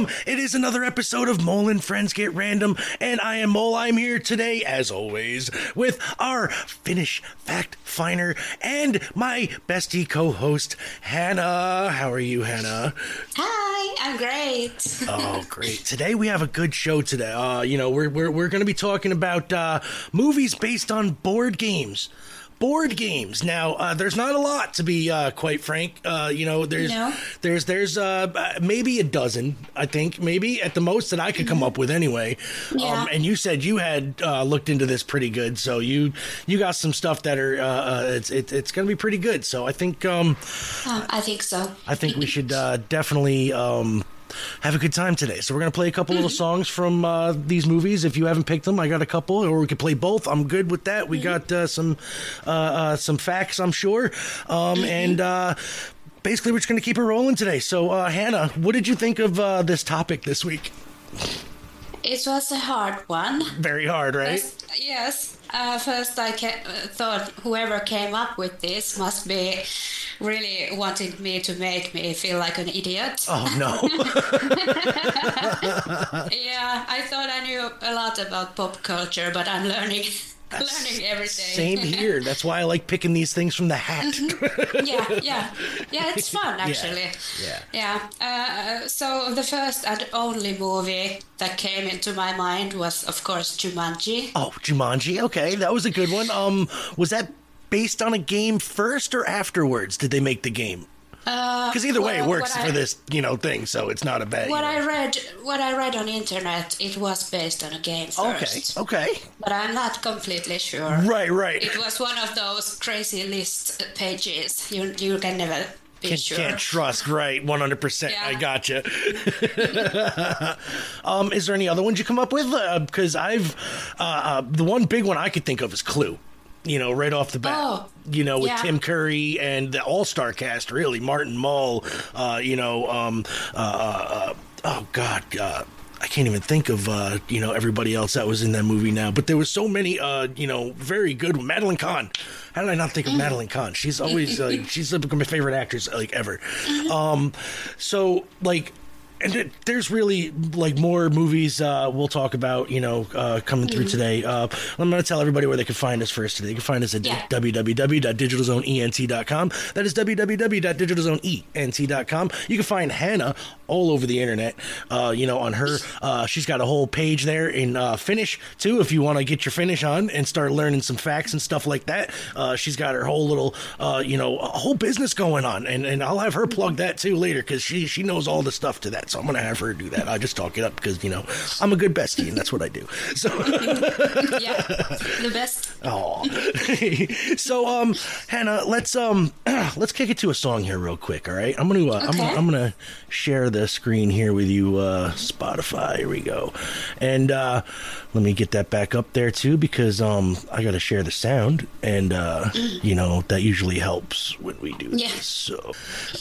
welcome. It is another episode of Mole and Friends Get Random, and I am Mole. I'm here today, as always, with our Finnish fact finder and my bestie co-host, Hanna. How are you, Hanna? Hi, I'm great. oh, great! Today we have a good show. Today, uh, you know, we're we're we're going to be talking about uh, movies based on board games board games. Now, uh, there's not a lot to be uh, quite frank. Uh, you know, there's No. there's there's uh, maybe a dozen, I think, maybe at the most that I could come up with anyway. Yeah. Um, and you said you had uh, looked into this pretty good, so you you got some stuff that are uh, it's it, it's going to be pretty good. So I think um, Um, I think so. I think we should uh, definitely um, have a good time today. So we're gonna play a couple little songs from uh, these movies. If you haven't picked them, I got a couple, or we could play both. I'm good with that. We got uh, some uh, uh, some facts, I'm sure, um, and. Uh, Basically, we're just going to keep it rolling today. So, uh, Hanna, what did you think of uh, this topic this week? It was a hard one. Very hard, right? First- yes. Uh, first, I ca- uh, thought whoever came up with this must be really wanting me to make me feel like an idiot. Oh no! Yeah, I thought I knew a lot about pop culture, but I'm learning, learning every day. Same here. That's why I like picking these things from the hat. yeah, yeah, yeah. It's fun actually. yeah. Yeah. Uh, so the first and only movie that came into my mind was, of course, Jumanji. Oh, Jumanji. Okay, that was a good one. Um, was that based on a game first or afterwards? Did they make the game? Because either way, it Uh, works for I- this, you know, thing. So it's not a bad. What you know. I read, what I read on the internet, it was based on a game Okay. first. Okay. But I'm not completely sure. Right. Right. It was one of those crazy list pages. You you can never be Can, sure. Can't trust. Right. One hundred percent. I gotcha. um, is there any other ones you come up with? Because I've uh, uh, the one big one I could think of is Clue. You know, right off the bat. Oh, you know, with yeah. Tim Curry and the All Star cast, really, Martin Mull. Uh, you know, um, uh, uh, oh God. Uh, I can't even think of uh, you know everybody else that was in that movie now, but there was so many uh, you know very good. Madeline Kahn. How did I not think of Madeline Kahn? She's always like she's like my favorite actress like ever. Um, so like. And it, there's really like more movies uh, we'll talk about, you know, uh, coming through today. Uh, I'm going to tell everybody where they can find us first today. They can find us at Yeah. www.digitalzoneent.com. That is www.digitalzoneent.com. You can find Hanna all over the internet. Uh, you know, on her, uh, she's got a whole page there in uh, Finnish too. If you want to get your Finnish on and start learning some facts and stuff like that, uh, she's got her whole little, uh, you know, a whole business going on, and and I'll have her plug that too later because she she knows all the stuff to that. So I'm gonna have her do that. I just talk it up because you know I'm a good bestie and that's what I do. So. yeah, the best. Oh, so um, Hanna, let's um, let's kick it to a song here real quick. All right, I'm gonna uh, I'm, gonna- I'm gonna share the screen here with you, uh, Spotify. Here we go, and uh, let me get that back up there too because um, I got to share the sound, and uh, you know that usually helps when we do Yeah. this. So,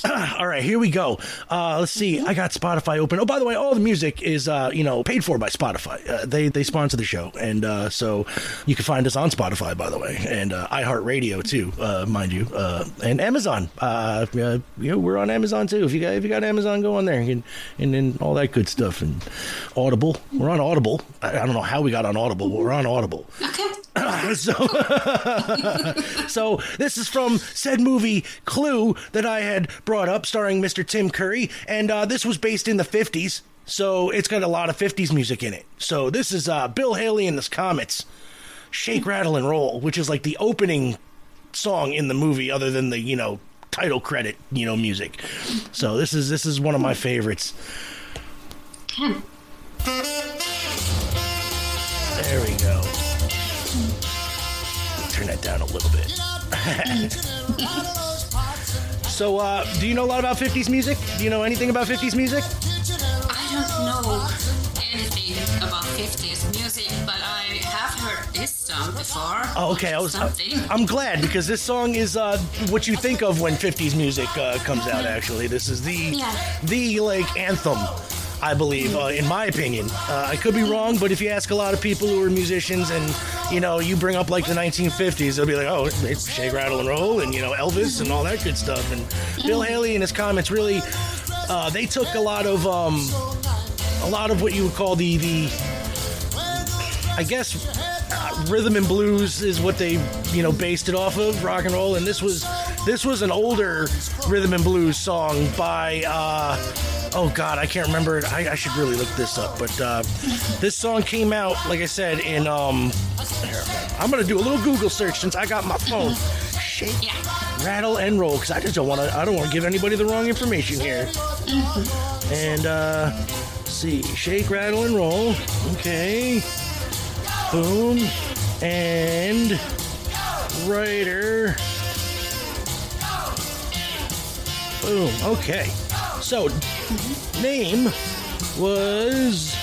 all right, here we go. Uh, let's see. I got Spotify open. Oh, by the way, all the music is uh, you know paid for by Spotify. Uh, they they sponsor the show, and uh, so you can find us on Spotify, by the way, and uh, iHeartRadio too, uh, mind you, uh, and Amazon. Uh, you know, we're on Amazon too. If you got if you got Amazon, go on there and and, and all that good stuff. And Audible, we're on Audible. I, I don't know how we got on Audible, but we're on Audible. Okay. so, so this is from said movie Clue that I had brought up, starring Mr. Tim Curry, and uh, this was based in the '50s. So it's got a lot of '50s music in it. So this is uh, Bill Haley and the Comets, "Shake, Rattle, and Roll," which is like the opening song in the movie, other than the you know title credit, you know, music. So this is this is one of my favorites. There we go. Turn that down a little bit. so, uh, do you know a lot about 50s music? Do you know anything about 50s music? I don't know anything about 50s music, but I have heard this song before. Oh, okay. I was. Something. I'm glad because this song is uh, what you think of when 50s music uh, comes out. Actually, this is the Yeah. the like anthem. I believe, uh, in my opinion. Uh, I could be wrong, but if you ask a lot of people who are musicians and, you know, you bring up like the 1950s, they'll be like, oh, it's Shake, Rattle, and Roll, and, you know, Elvis and all that good stuff. And Bill Haley and his Comets really, uh, they took a lot of, um, a lot of what you would call the the I guess uh, rhythm and blues is what they you know based it off of rock and roll and this was this was an older rhythm and blues song by uh, oh god I can't remember it. I, I should really look this up but uh, this song came out like I said in um I'm gonna do a little Google search since I got my phone. Shake Yeah. rattle and roll because I just don't want to I don't want to give anybody the wrong information here. And uh see shake rattle and roll. Okay. Boom. And writer boom. Okay. So name was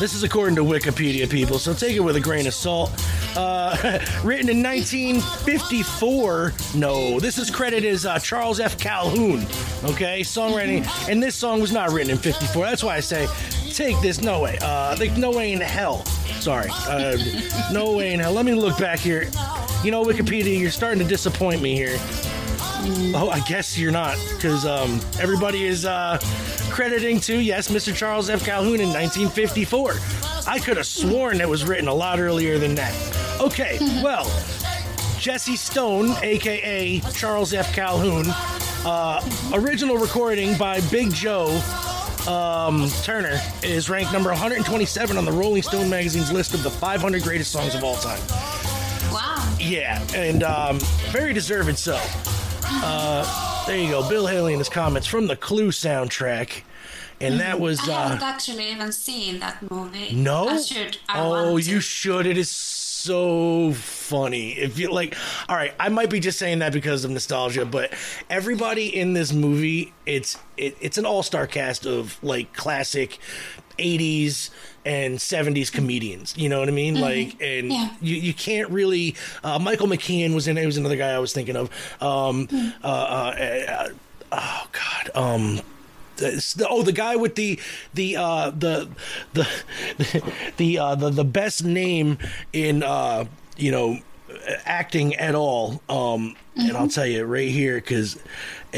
this is according to wikipedia people so take it with a grain of salt. Uh, written in 1954 no this is credited as uh, charles f. Calhoun okay? Songwriting and this song was not written in 54 that's why i say take this no way uh like no way in hell sorry uh, no way in hell. Let me look back here you know wikipedia you're starting to disappoint me here Oh, I guess you're not, because um, everybody is uh, crediting to yes, Mr. Charles F. Calhoun in 1954. I could have sworn it was written a lot earlier than that. Okay, well, Jesse Stone, aka Charles F. Calhoun, uh, original recording by Big Joe um, Turner is ranked number 127 on the Rolling Stone magazine's list of the 500 greatest songs of all time. Yeah, and um, very deserved so. Uh, there you go, Bill Haley in his Comets from the Clue soundtrack, and that was I haven't uh, actually even seen that movie. no. I should. I oh, you should. It is so funny. If you like, all right, I might be just saying that because of nostalgia, but everybody in this movie, it's it, it's an all star cast of like classic. 80s and 70s comedians you know what i mean like and Mm-hmm. Yeah. you, you can't really uh, michael mckean was in it was another guy i was thinking of um Hmm. uh, uh, uh, oh god um the, oh, the guy with the the uh, the the the uh, the the best name in uh, you know acting at all. Um, And I'll tell you right here because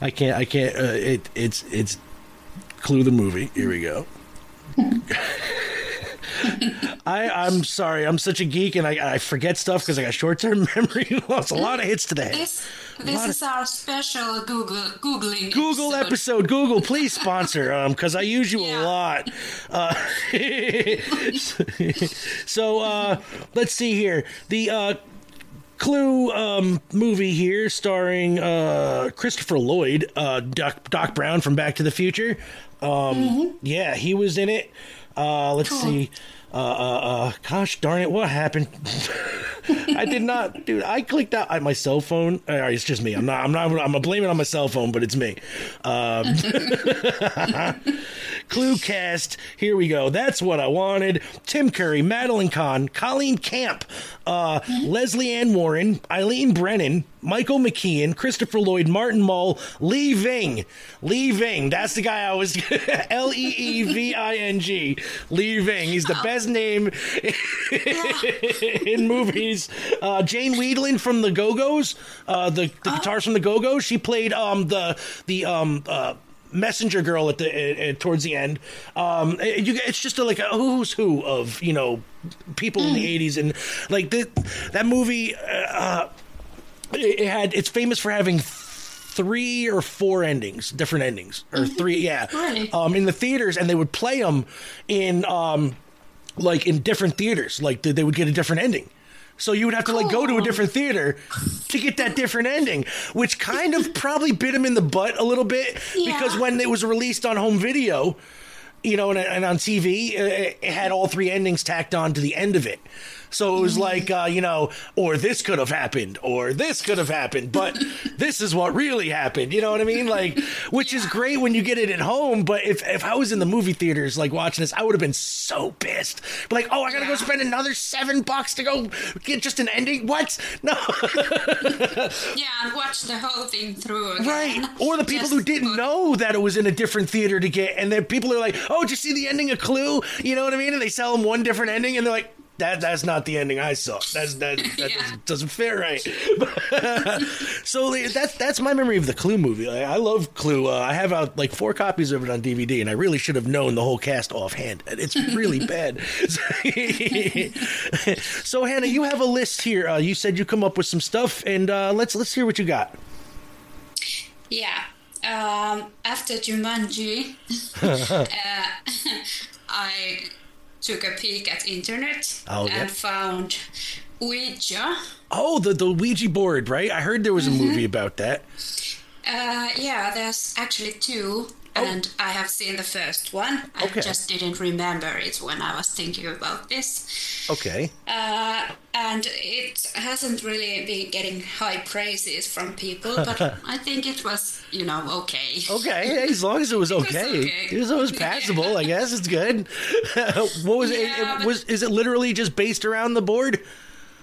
I can't I can't. Uh, it it's it's Clue the movie. Here we go. I, I'm sorry. I'm such a geek, and I, I forget stuff because I got short-term memory loss. A lot of hits today. the head. This lot this of- is our special Google googling Google episode. episode. Google, please sponsor um because I use you a lot. Uh, so uh, let's see here. The uh, Clue um, movie here, starring uh, Christopher Lloyd, uh, Doc, Doc Brown from Back to the Future. Um, Yeah, he was in it. Uh, let's see. Uh, uh, uh, gosh darn it, what happened? I did not, dude. I clicked out on my cell phone. All right, it's just me. I'm not. I'm not. I'm gonna blame it on my cell phone, but it's me. Um, Clue cast. Here we go. That's what I wanted. Tim Curry, Madeline Kahn, Colleen Camp, uh, Lesley Ann Warren, Eileen Brennan, Michael McKean, Christopher Lloyd, Martin Mull, Lee Ving. Lee Ving. That's the guy I was. L E E V I N G. Lee Ving. He's the best name in movies. Uh, Jane Wiedlin from the Go Go's, uh, the, the guitars from the Go Go's. She played um, the the um, uh, messenger girl at the uh, uh, towards the end. Um, it- you, it's just a, like a who's who of you know people in the '80s, and like the, that movie. Uh, it, it had it's famous for having three or four endings, different endings, or three, yeah, Really? um, in the theaters, and they would play them in um, like in different theaters, like they would get a different ending. So you would have to like go to a different theater to get that different ending, which kind of probably bit him in the butt a little bit because when it was released on home video, you know, and, and on TV, it had all three endings tacked on to the end of it. So it was like, uh, you know, or this could have happened, or this could have happened, but this is what really happened. You know what I mean? Like, which is great when you get it at home. But if, if I was in the movie theaters, like watching this, I would have been so pissed. Like, oh, I got to go spend another seven bucks to go get just an ending? What? No. Yeah, and watch the whole thing through again. Right. Or the people Just who didn't know that it was in a different theater to get, and then people are like, oh, did you see the ending of Clue? You know what I mean? And they sell them one different ending, and they're like, that that's not the ending I saw. That's that that Yeah. doesn't, doesn't fit right. so that's that's my memory of the Clue movie. Like, I love Clue. Uh, I have uh, like four copies of it on DVD, and I really should have known the whole cast offhand. It's really bad. so Hanna, you have a list here. Uh, you said you come up with some stuff, and uh, let's let's hear what you got. Yeah. Um, after Jumanji, uh, I took a peek at internet Oh, and yeah. found Ouija. Oh, the the Ouija board, right? I heard there was a Mm-hmm. movie about that. Uh, yeah, there's actually two, and I have seen the first one. I Oh. Okay. just didn't remember it when I was thinking about this. Okay. Uh, and it hasn't really been getting high praises from people, but I think it was, you know, okay. Okay, as long as it was okay, okay. it was, it was passable. I guess it's good. what was it, Yeah, it? but- Was is it literally just based around the board?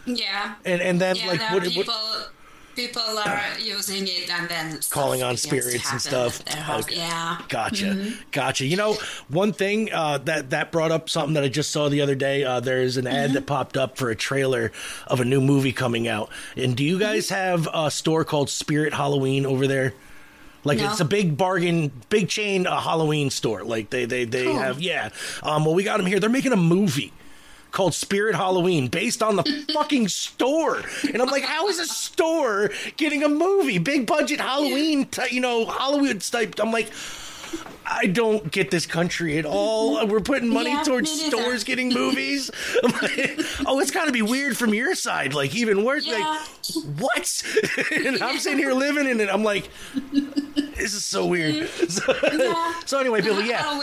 Yeah. And and then yeah, like what, are what people are using it and then calling on spirits and stuff. at their house. Okay. Yeah. Gotcha, gotcha. You know, one thing uh, that that brought up something that I just saw the other day. Uh, there's an ad that popped up for a trailer of a new movie coming out. And do you guys have a store called Spirit Halloween over there? Like No. it's a big bargain, big chain uh, Halloween store. Like they they they Cool. have yeah. Um, well, we got them here. They're making a movie called Spirit Halloween based on the fucking store. And I'm like, how is a store getting a movie? Big budget Halloween, ty- you know, Hollywood type. I'm like, I don't get this country at all. We're putting money Yeah, towards stores getting movies. Like, oh, it's got to be weird from your side. Like even worse. Yeah. Like what? and I'm sitting here living in it. I'm like, this is so weird. So, Yeah. so anyway, Billy, yeah.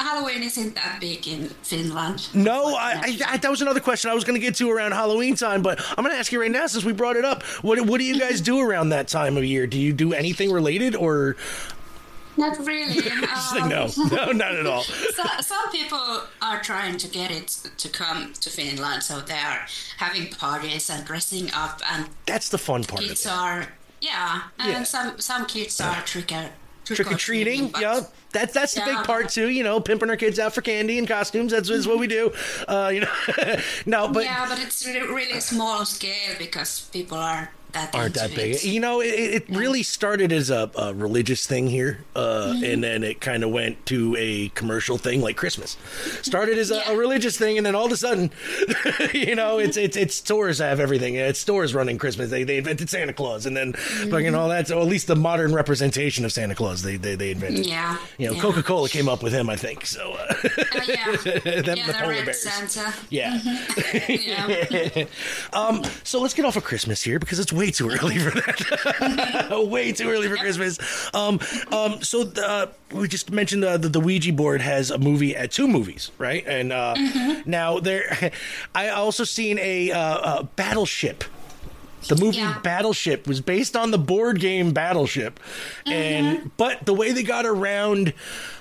Halloween isn't that big in Finland. No, I, I, I that was another question I was going to get to around Halloween time, but I'm going to ask you right now since we brought it up. What what do you guys do around that time of year? Do you do anything related or Not really. Um, no, no, not at all? So, some people are trying to get it to come to Finland, so they are having parties and dressing up, and That's the fun part of kids are yeah, and Yeah. some some kids are trick or Trick or treating, yeah. That's that's the big part too. You know, pimping our kids out for candy and costumes. That's, that's what we do. Uh, you know, no, but yeah, but it's really, really small scale because people are that aren't that big. You know, it, it really started as a, a religious thing here, uh, Mm-hmm. and then it kind of went to a commercial thing like Christmas. Started as a, Yeah. a religious thing, and then all of a sudden, you know, it's it's it's stores have everything. It's stores running Christmas. They they invented Santa Claus, and then Mm-hmm. fucking all that. So at least the modern representation of Santa Claus, they they, they invented. Yeah, You know, yeah. Coca Cola came up with him, I think. So. Uh, Uh, yeah, Them- yeah, the polar bears. Santa. yeah. Yeah. Um, so let's get off of Christmas here because it's way too early for that. way too early for Christmas. Um, um, so uh, we just mentioned uh, the, the Ouija board has a movie, at two movies, right? And uh, now there, I also seen a, uh, uh Battleship. The movie Yeah. Battleship was based on the board game Battleship, and mm-hmm. but the way they got around,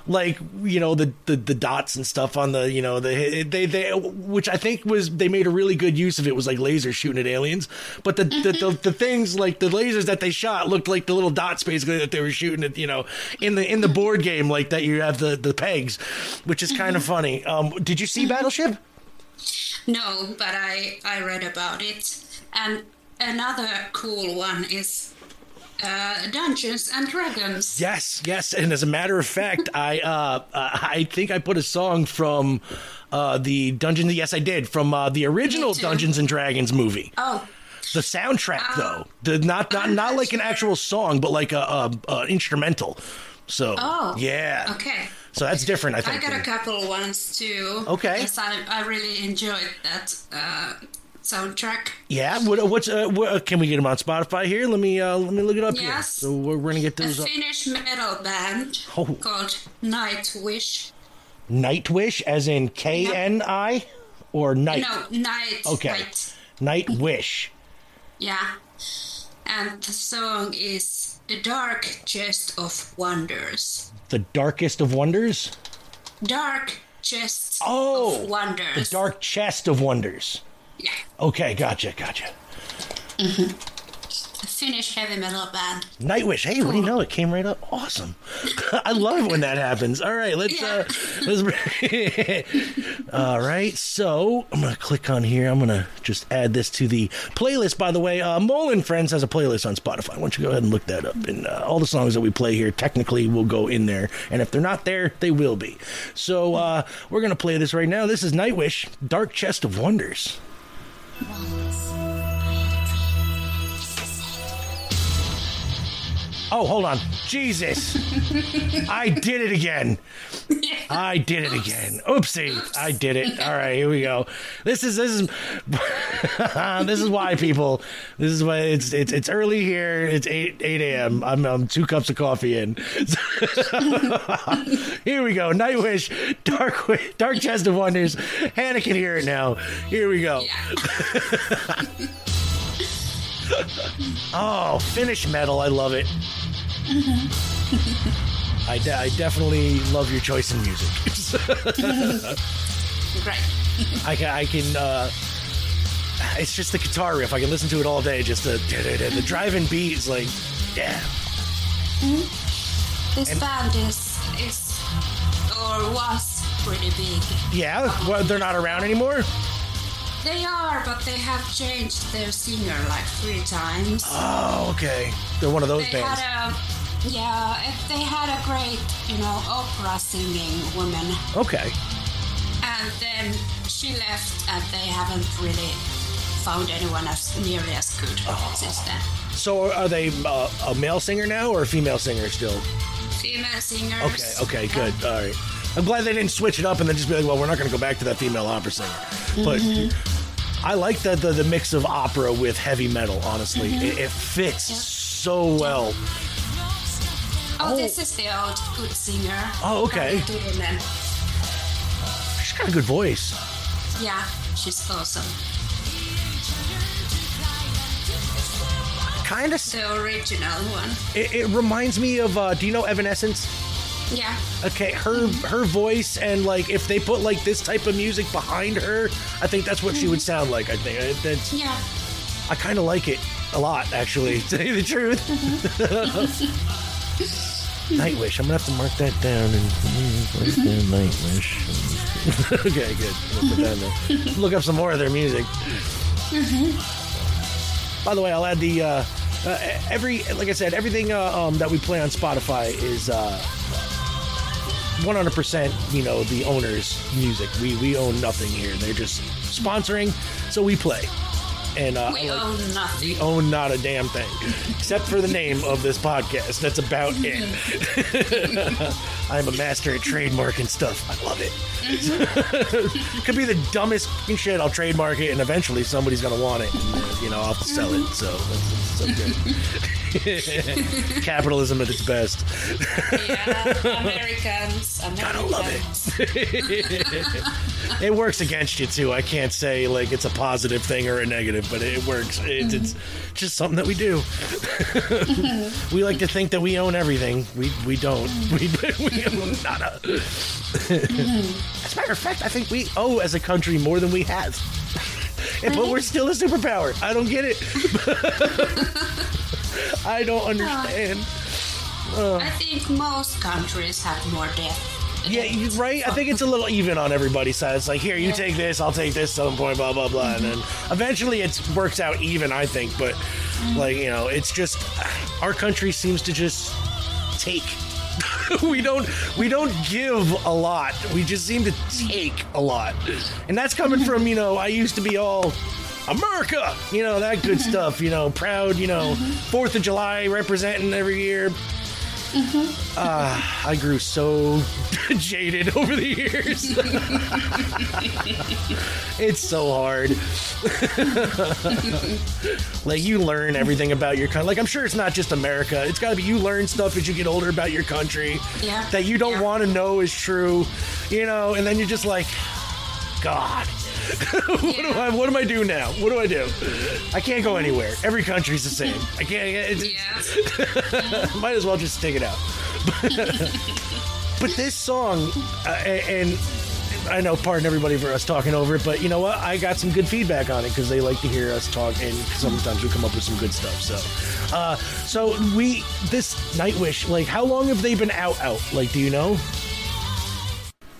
like you know the, the the dots and stuff on the you know the they they which I think was they made a really good use of it was like lasers shooting at aliens, but the the, the mm-hmm. the things like the lasers that they shot looked like the little dots basically that they were shooting at you know in the in the board game like that you have the the pegs, which is kind of mm-hmm. funny. Um, did you see Battleship? No, but I I read about it, and another cool one is uh, Dungeons and Dragons. Yes, yes, and as a matter of fact, I uh, uh, I think I put a song from uh, the Dungeon. Yes, I did from uh, the original. Dungeons and Dragons movie. Oh, The soundtrack, though, the not not not like an actual song, but like a, a, a instrumental. So Oh, yeah, okay. So that's different, I I got a couple ones too. Okay. Yes, I, I really enjoyed that uh, soundtrack. yeah, what, what's uh, what, can we get them on Spotify here? Let me uh, let me look it up here. Yes. So we're, we're gonna get A those up. Finnish metal band Oh. called Nightwish. Nightwish, as in K N I, or night. No, Night. Okay. Night. Nightwish. Yeah. And the song is The Dark Chest of Wonders. The darkest of wonders. Dark Chest Oh, of Wonders. The dark chest of wonders. Yeah. Okay, gotcha, gotcha. Finnish heavy metal band. Nightwish. Hey, what do you know? It came right up. Awesome. I love when that happens. All right, let's. Uh, let's All right, so I'm gonna click on here. I'm gonna just add this to the playlist. By the way, uh, Mole and Friends has a playlist on Spotify. Why don't you go ahead and look that up? And uh, all the songs that we play here technically will go in there, and if they're not there, they will be. So uh, we're gonna play this right now. This is Nightwish, Dark Chest of Wonders promise. Oh, hold on. Jesus. I did it again. I did it again. Oopsie. I did it. All right, here we go. This is this is this is why people. This is why it's it's it's early here. It's eight eight a.m. I'm, I'm two cups of coffee in. here we go. Nightwish, Dark Dark Chest of Wonders. Hanna can hear it now. Here we go. oh, Finnish metal. I love it. I, de- I definitely love your choice in music. Great. I can, I can uh, it's just the guitar riff. I can listen to it all day. Just the the driving beat is like, yeah. This And- band is is or was pretty big. Yeah, well, they're not around anymore. They are, but they have changed their singer like three times. Oh, okay. They're one of those they bands. had a yeah, they had a great, you know, opera singing woman, Okay. and then she left, and they haven't really found anyone as nearly as good Oh. since then. So are they uh, a male singer now or a female singer still? Female singers. Okay, okay, good. All right. I'm glad they didn't switch it up and then just be like, well, we're not going to go back to that female opera singer. But I like the, the the mix of opera with heavy metal. Honestly, it, it fits so well. Oh, Oh. this is the old good singer. Oh, okay. She's got a good voice. Yeah, she's awesome. Kind of. The original one. It, it reminds me of. Uh, do you know Evanescence? Yeah. Okay, her her voice and like if they put like this type of music behind her, I think that's what she would sound like. I think that's, Yeah. I kind of like it a lot, actually. To tell you the truth. Nightwish. I'm gonna have to mark that down and mark down Nightwish. okay, good. There. Look up some more of their music. By the way, I'll add the uh, uh, every like I said, everything uh, um, that we play on Spotify is. Uh, 100% you know the owner's music. We we own nothing here. They're just sponsoring so we play. And uh, We like- own nothing. we own not a damn thing except for the name of this podcast. That's about it i'm a master at trademarking stuff i love it could be the dumbest shit i'll trademark it and eventually somebody's gonna want it and, uh, you know i'll have to sell it so that's, that's okay capitalism at its best Yeah, Americans. Americans. Gotta love it. it works against you too. I can't say like it's a positive thing or a negative, but it works. It's, it's just something that we do. we like to think that we own everything. We we don't. We we nada. As a matter of fact, I think we owe as a country more than we have. But we're still a superpower. I don't get it. I don't understand. I think most countries have more death. Yeah, you, right. I think it's a little even on everybody's side. It's like, here, you Yeah. take this, I'll take this, some point, blah blah blah, and then eventually it works out even. I think, but like you know, it's just our country seems to just take. we don't we don't give a lot. We just seem to take a lot, and that's coming from you know. I used to be all. America, you know that good stuff. You know, proud. You know, mm-hmm. Fourth of July representing every year. Uh, I grew so jaded over the years. it's so hard. like you learn everything about your country. Like I'm sure it's not just America. It's got to be you learn stuff as you get older about your country Yeah. that you don't Yeah. want to know is true. You know, and then you're just like, God. what do I? What do I do now? What do I do? I can't go anywhere. Every country's the same. I can't. It's, Yeah. might as well just stick it out. but this song, uh, and I know, pardon everybody for us talking over it, but you know what? I got some good feedback on it because they like to hear us talk, and sometimes we come up with some good stuff. So Uh, so we this Nightwish, like, how long have they been out? Out? Like, do you know?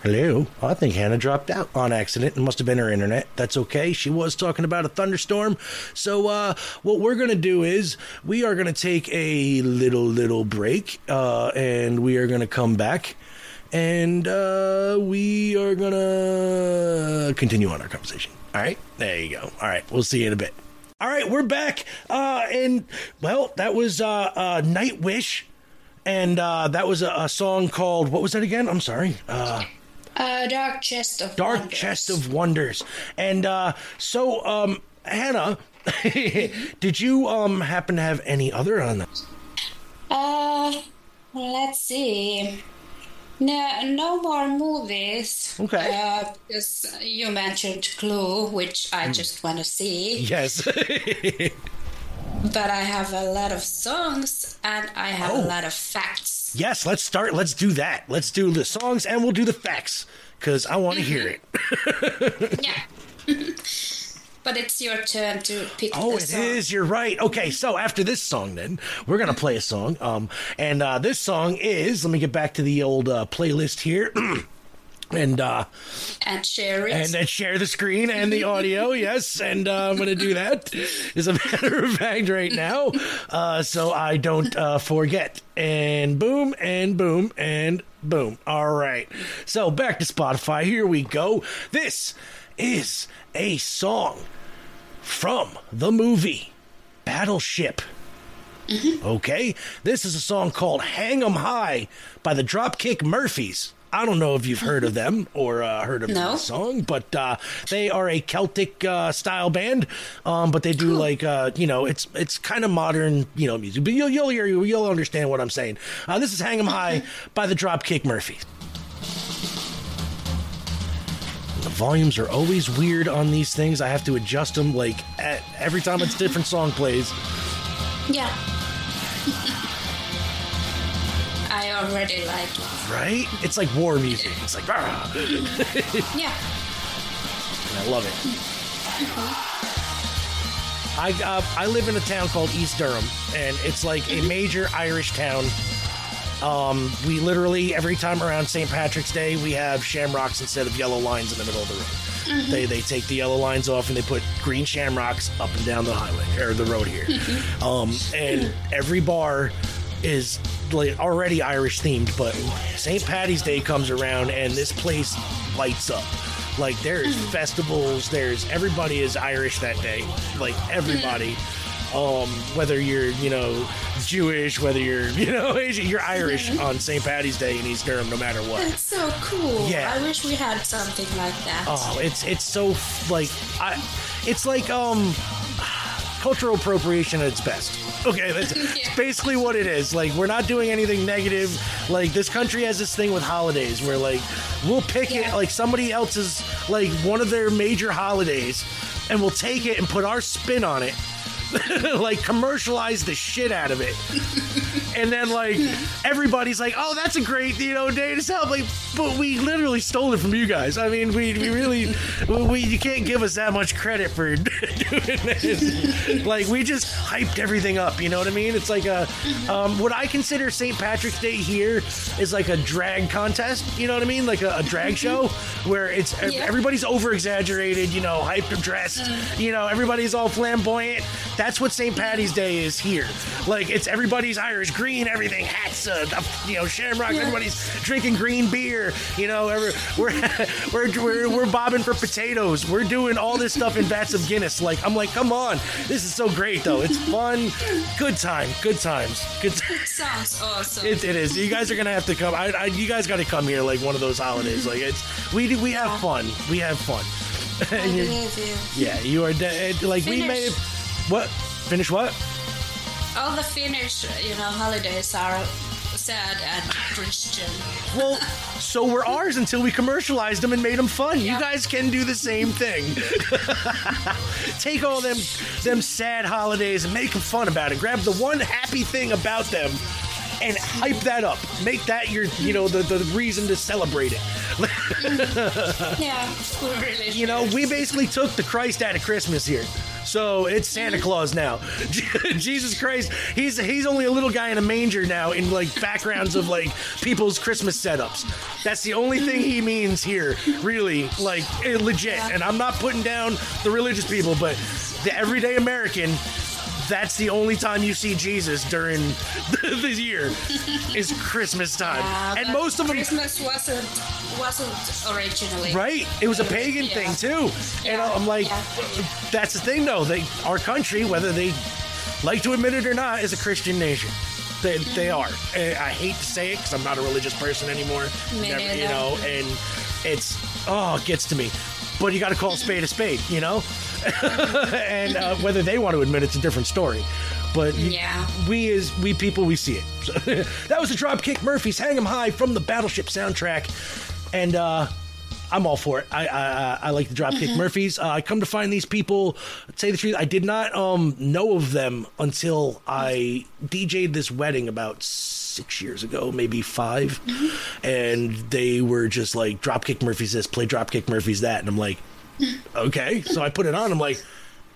Hello. I think Hanna dropped out on accident. It must have been her internet. That's okay. She was talking about a thunderstorm. So, uh, what we're going to do is we are going to take a little, little break, uh, and we are going to come back and uh, we are going to continue on our conversation. All right. There you go. All right. We'll see you in a bit. All right. We're back. Uh, and, well, that was uh, uh, Nightwish. And uh, that was a, a song called, what was that again? I'm sorry. Uh, Dark Chest of Dark Wonders. Chest of Wonders. And uh, so, um, Hanna, did you um, happen to have any other on that? Uh, let's see. No, no more movies. Okay. Uh, because you mentioned Clue, which I just want to see. Yes. But I have a lot of songs and I have Oh. a lot of facts. yes, let's start. Let's do that. Let's do the songs and we'll do the facts because I want to hear it. Yeah. but it's your turn to pick Oh, the it song. is. You're right. Okay, so after this song, then we're gonna play a song. Um, and uh, this song is. Let me get back to the old uh, playlist here. And uh, And share it. and then share the screen and the audio. Yes, and uh, I'm going to do that. As a matter of fact, right now, uh, so I don't uh, forget. And boom, and boom, and boom. All right. So back to Spotify. Here we go. This is a song from the movie Battleship. Okay, this is a song called "Hang 'Em High" by the Dropkick Murphys. I don't know if you've heard of them or uh, heard of No. the song, but uh, they are a Celtic uh, style band. Um, but they do like uh, you know, it's it's kind of modern, you know, music. But you'll you'll hear you'll understand what I'm saying. Uh, this is "Hang 'Em High" by the Dropkick Murphys. The volumes are always weird on these things. I have to adjust them like at, every time a different song plays. yeah. I already like it. Right? It's like war music. It's like, "Rah!" Yeah. and I love it. I uh, I live in a town called East Durham, and it's like a major Irish town. Um, we literally every time around St. Patrick's Day we have shamrocks instead of yellow lines in the middle of the road. They they take the yellow lines off and they put green shamrocks up and down the highway or the road here. um, and every bar is like already Irish themed, but St. Patty's Day comes around and this place lights up. Like there's festivals, there's everybody is Irish that day. Like everybody. Um, whether you're, you know, Jewish, whether you're, you know, Asian, you're Irish on St. Patty's Day in East Durham, no matter what. That's so cool. Yeah. I wish we had something like that. Oh, it's it's so like I, it's like um, cultural appropriation at its best. Okay, that's it's basically what it is. Like we're not doing anything negative. Like this country has this thing with holidays where like we'll pick it like somebody else's like one of their major holidays, and we'll take it and put our spin on it. like commercialize the shit out of it. and then like everybody's like, "Oh, that's a great you know day to celebrate," but we literally stole it from you guys. I mean, we, we really we you can't give us that much credit for doing this. like we just hyped everything up. You know what I mean? It's like a um, what I consider St. Patrick's Day here is like a drag contest. You know what I mean? Like a, a drag show where it's Yeah. everybody's over exaggerated. You know, hyped dressed. You know, everybody's all flamboyant. That's what St. Patty's Day is here. Like it's everybody's Irish green, everything hats, uh, you know, shamrock. Yeah. Everybody's drinking green beer. You know, every, we're, we're we're we're bobbing for potatoes. We're doing all this stuff in vats of Guinness. Like I'm like, come on, this is so great though. It's fun, good time, good times, good. T- Sounds awesome. it, it is. You guys are gonna have to come. I, I you guys got to come here like one of those holidays. Like it's we do- we have fun. We have fun. I And you're- believe you. yeah, you are dead. like we may have what finish what? All the Finnish, you know, holidays are sad and Christian. Well, so were ours until we commercialized them and made them fun. You guys can do the same thing. Take all them them sad holidays and make them fun about it. Grab the one happy thing about them and hype that up. Make that your, you know, the, the reason to celebrate it. Yeah, really You know, we basically took the Christ out of Christmas here. So it's Santa Claus now. Jesus Christ, he's he's only a little guy in a manger now in like backgrounds of like people's Christmas setups. That's the only thing he means here, really, like eh, legit. And I'm not putting down the religious people, but the everyday American that's the only time you see Jesus during the, the year is Christmas time, Yeah, and most of them. Christmas wasn't wasn't originally Right, it was a pagan Yeah. thing too, and I'm like, yeah. that's the thing though. They, our country, whether they like to admit it or not, is a Christian nation. They, they mm-hmm. are. And I hate to say it because I'm not a religious person anymore. Me you know, and it's oh, it gets to me. But you got to call a mm-hmm. spade a spade, you know. and uh, whether they want to admit it's a different story. But Yeah. we as we people we see it. So, that was the Dropkick Murphys, "Hang 'Em High" from the Battleship soundtrack, and uh, I'm all for it. I I, I like the Dropkick Murphys. Uh, I come to find these people. Say the truth, I did not um, know of them until I DJ'd this wedding about six years ago, maybe 5 and they were just like Dropkick Murphys this, play Dropkick Murphys that, and I'm like, okay. So I put it on. I'm like.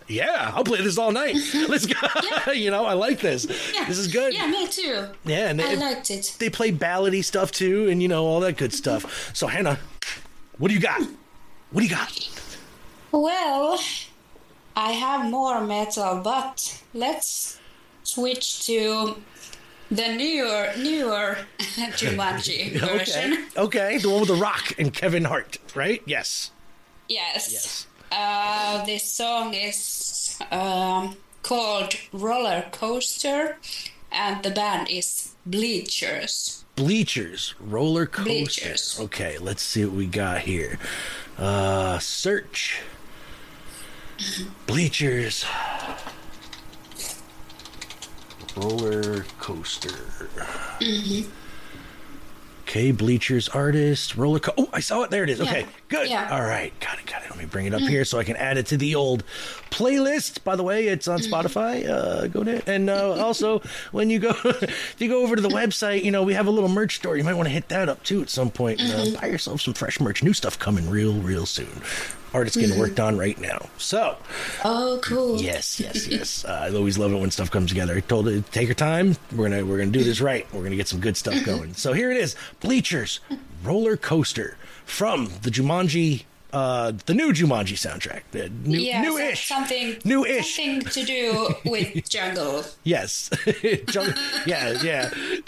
Yeah, I'll play this all night. Let's go. you know, I like this. Yeah. This is good. Yeah, me too. Yeah, and I liked it. they play ballady stuff too, and you know all that good mm-hmm. stuff. So Hanna, what do you got? What do you got? Well, I have more metal, but let's switch to the newer newer Jumanji version. Okay, okay, the one with the Rock and Kevin Hart, right? Yes, Yes. yes. Uh, this song is um, called Roller Coaster, and the band is Bleachers. Bleachers, roller coaster. Bleachers. Okay, let's see what we got here. Uh, search. Bleachers. Roller coaster. Okay, Bleachers artist, roller co- Oh, I saw it. There it is. Okay, good. Yeah. All right, got it, got it. Let me bring it up here so I can add it to the old playlist. By the way, it's on Spotify. Uh, go there, and uh, also when you go, if you go over to the website, you know we have a little merch store. You might want to hit that up too at some point. And, uh, buy yourself some fresh merch. New stuff coming real, real soon. Art is getting worked on right now. So Oh, cool. Yes, yes, yes. Uh, I always love it when stuff comes together. I told it, take your time. We're gonna we're gonna do this right. We're gonna get some good stuff going. So here it is: Bleachers, roller coaster from the Jumanji, uh, the new Jumanji soundtrack. The new, Yeah, new-ish, something new-ish. something to do with jungle. Yes. Jump- yeah, yeah.